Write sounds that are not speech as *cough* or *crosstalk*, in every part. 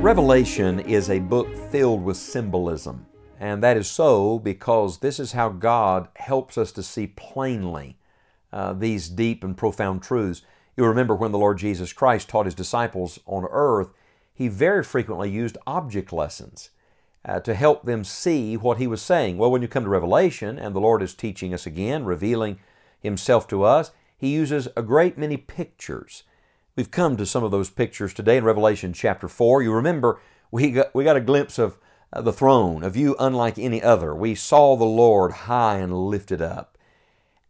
Revelation is a book filled with symbolism, and that is so because this is how God helps us to see plainly uh, these deep and profound truths. You remember when the Lord Jesus Christ taught His disciples on earth, He very frequently used object lessons uh, to help them see what He was saying. Well, when you come to Revelation and the Lord is teaching us again, revealing Himself to us, He uses a great many pictures We've come to some of those pictures today in Revelation chapter 4. You remember we got, we got a glimpse of uh, the throne, a view unlike any other. We saw the Lord high and lifted up.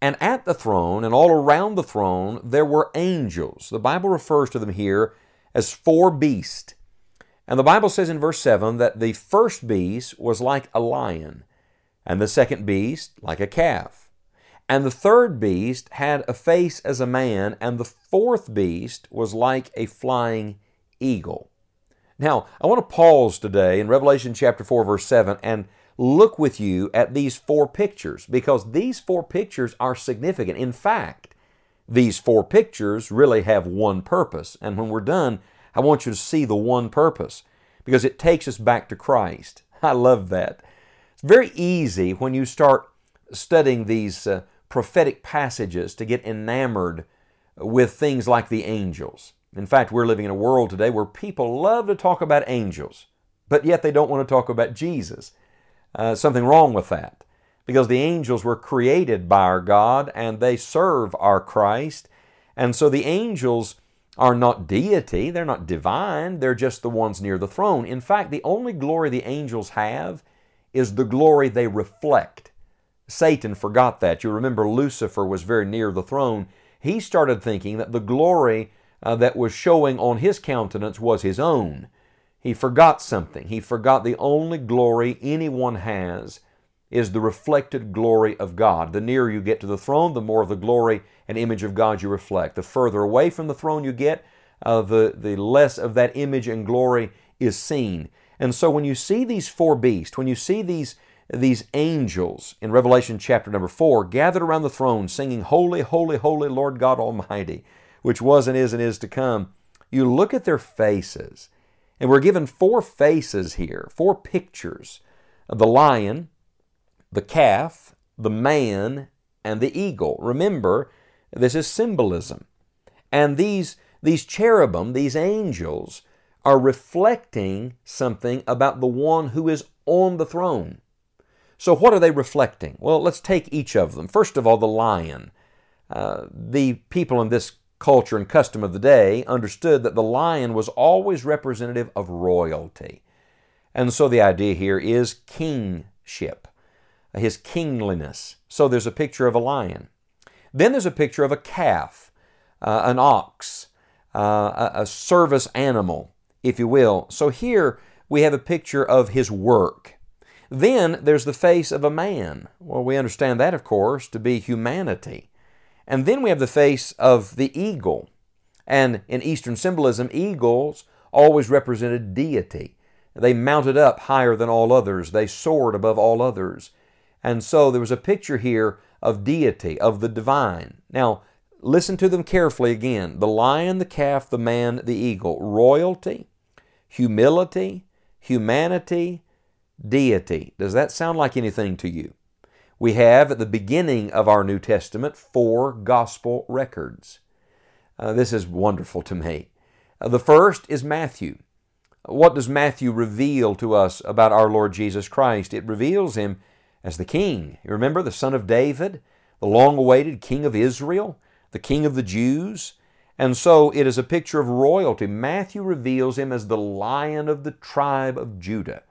And at the throne and all around the throne there were angels. The Bible refers to them here as four beasts. And the Bible says in verse 7 that the first beast was like a lion, and the second beast like a calf and the third beast had a face as a man, and the fourth beast was like a flying eagle. Now, I want to pause today in Revelation chapter 4, verse 7, and look with you at these four pictures because these four pictures are significant. In fact, these four pictures really have one purpose. And when we're done, I want you to see the one purpose because it takes us back to Christ. *laughs* I love that. It's very easy when you start studying these uh, prophetic passages to get enamored with things like the angels. In fact, we're living in a world today where people love to talk about angels, but yet they don't want to talk about Jesus. Uh, something wrong with that because the angels were created by our God and they serve our Christ. And so the angels are not deity, they're not divine, they're just the ones near the throne. In fact, the only glory the angels have is the glory they reflect. Satan forgot that. You remember Lucifer was very near the throne. He started thinking that the glory uh, that was showing on his countenance was his own. He forgot something. He forgot the only glory anyone has is the reflected glory of God. The nearer you get to the throne, the more of the glory and image of God you reflect. The further away from the throne you get, uh, the, the less of that image and glory is seen. And so when you see these four beasts, when you see these these angels in Revelation chapter number 4 gathered around the throne singing, Holy, holy, holy Lord God Almighty, which was and is and is to come. You look at their faces, and we're given four faces here, four pictures the lion, the calf, the man, and the eagle. Remember, this is symbolism. And these, these cherubim, these angels, are reflecting something about the one who is on the throne. So, what are they reflecting? Well, let's take each of them. First of all, the lion. Uh, the people in this culture and custom of the day understood that the lion was always representative of royalty. And so the idea here is kingship, his kingliness. So there's a picture of a lion. Then there's a picture of a calf, uh, an ox, uh, a, a service animal, if you will. So here we have a picture of his work. Then there's the face of a man. Well, we understand that, of course, to be humanity. And then we have the face of the eagle. And in Eastern symbolism, eagles always represented deity. They mounted up higher than all others, they soared above all others. And so there was a picture here of deity, of the divine. Now, listen to them carefully again the lion, the calf, the man, the eagle. Royalty, humility, humanity, deity. Does that sound like anything to you? We have at the beginning of our New Testament four gospel records. Uh, this is wonderful to me. Uh, the first is Matthew. What does Matthew reveal to us about our Lord Jesus Christ? It reveals him as the King. You remember the Son of David, the long awaited King of Israel, the King of the Jews. And so it is a picture of royalty. Matthew reveals him as the Lion of the tribe of Judah.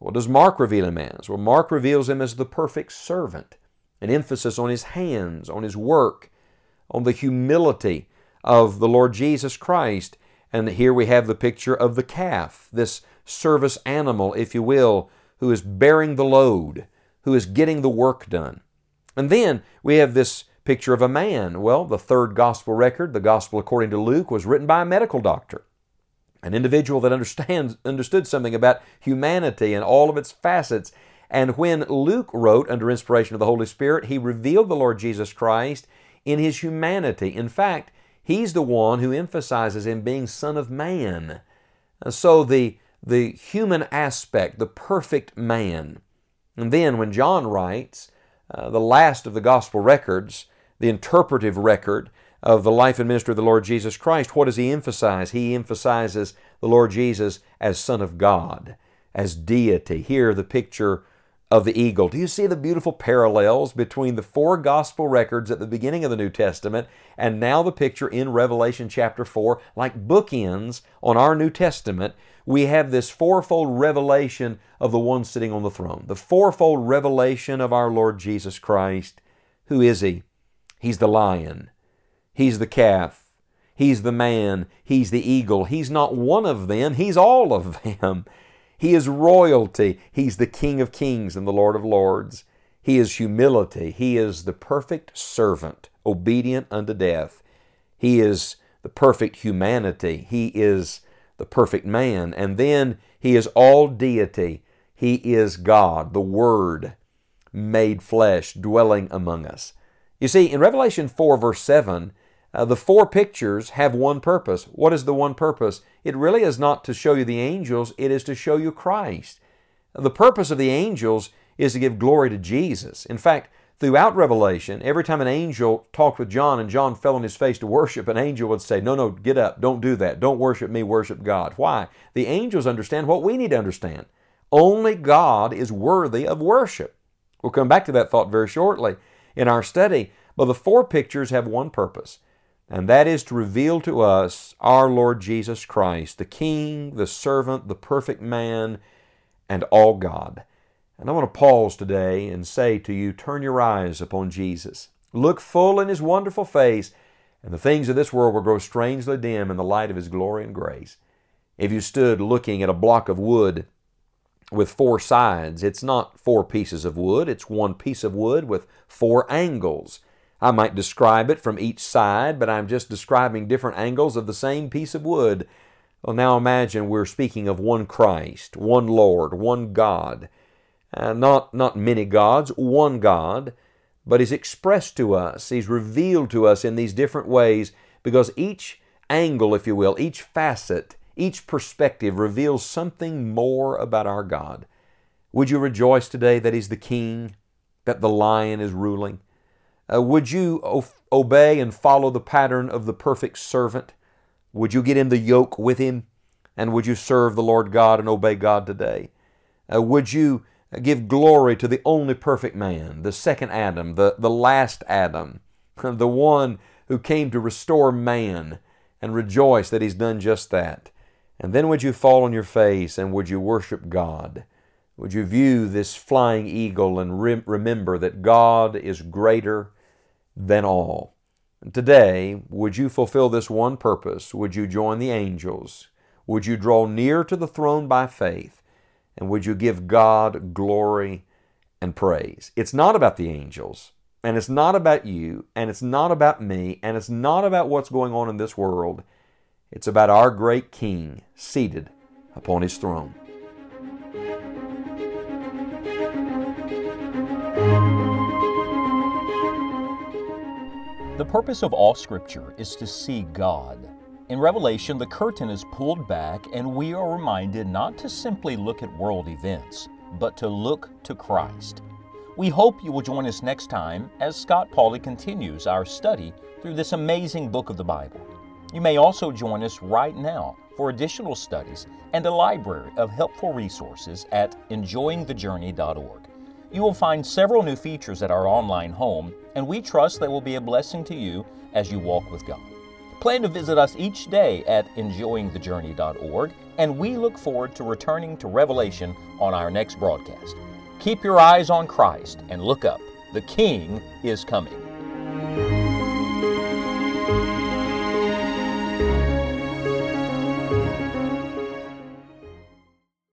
What does Mark reveal him as? Well, Mark reveals him as the perfect servant, an emphasis on his hands, on his work, on the humility of the Lord Jesus Christ. And here we have the picture of the calf, this service animal, if you will, who is bearing the load, who is getting the work done. And then we have this picture of a man. Well, the third gospel record, the gospel according to Luke, was written by a medical doctor, an individual that understands, understood something about humanity and all of its facets. And when Luke wrote under inspiration of the Holy Spirit, he revealed the Lord Jesus Christ in his humanity. In fact, he's the one who emphasizes him being Son of Man. So the, the human aspect, the perfect man. And then when John writes, uh, the last of the gospel records, the interpretive record of the life and ministry of the Lord Jesus Christ, what does he emphasize? He emphasizes the Lord Jesus as Son of God, as deity. Here, the picture of the eagle. Do you see the beautiful parallels between the four gospel records at the beginning of the New Testament and now the picture in Revelation chapter 4? Like bookends on our New Testament, we have this fourfold revelation of the one sitting on the throne, the fourfold revelation of our Lord Jesus Christ. Who is He? He's the lion, He's the calf, He's the man, He's the eagle. He's not one of them, He's all of them. He is royalty. He's the King of kings and the Lord of lords. He is humility. He is the perfect servant, obedient unto death. He is the perfect humanity. He is the perfect man. And then He is all deity. He is God, the Word made flesh, dwelling among us. You see, in Revelation 4, verse 7, uh, the four pictures have one purpose. What is the one purpose? It really is not to show you the angels, it is to show you Christ. The purpose of the angels is to give glory to Jesus. In fact, throughout Revelation, every time an angel talked with John and John fell on his face to worship, an angel would say, No, no, get up, don't do that, don't worship me, worship God. Why? The angels understand what we need to understand. Only God is worthy of worship. We'll come back to that thought very shortly in our study, but the four pictures have one purpose and that is to reveal to us our Lord Jesus Christ, the King, the servant, the perfect man, and all God. And I want to pause today and say to you, turn your eyes upon Jesus. Look full in His wonderful face, and the things of this world will grow strangely dim in the light of His glory and grace. If you stood looking at a block of wood with four sides, it's not four pieces of wood, it's one piece of wood with four angles. I might describe it from each side, but I'm just describing different angles of the same piece of wood. Well, now imagine we're speaking of one Christ, one Lord, one God. Uh, not, not many gods, one God, but He's expressed to us, He's revealed to us in these different ways because each angle, if you will, each facet, each perspective reveals something more about our God. Would you rejoice today that He's the King, that the lion is ruling? Uh, would you obey and follow the pattern of the perfect servant? Would you get in the yoke with him? And would you serve the Lord God and obey God today? Uh, would you give glory to the only perfect man, the second Adam, the, the last Adam, *laughs* the one who came to restore man, and rejoice that he's done just that? And then would you fall on your face and would you worship God? Would you view this flying eagle and re- remember that God is greater than all. Today, would you fulfill this one purpose? Would you join the angels? Would you draw near to the throne by faith? And would you give God glory and praise? It's not about the angels, and it's not about you, and it's not about me, and it's not about what's going on in this world. It's about our great King seated upon his throne. Purpose of all Scripture is to see God. In Revelation, the curtain is pulled back, and we are reminded not to simply look at world events, but to look to Christ. We hope you will join us next time as Scott Pauley continues our study through this amazing book of the Bible. You may also join us right now for additional studies and a library of helpful resources at enjoyingthejourney.org. You will find several new features at our online home, and we trust they will be a blessing to you as you walk with God. Plan to visit us each day at enjoyingthejourney.org, and we look forward to returning to Revelation on our next broadcast. Keep your eyes on Christ and look up. The King is coming.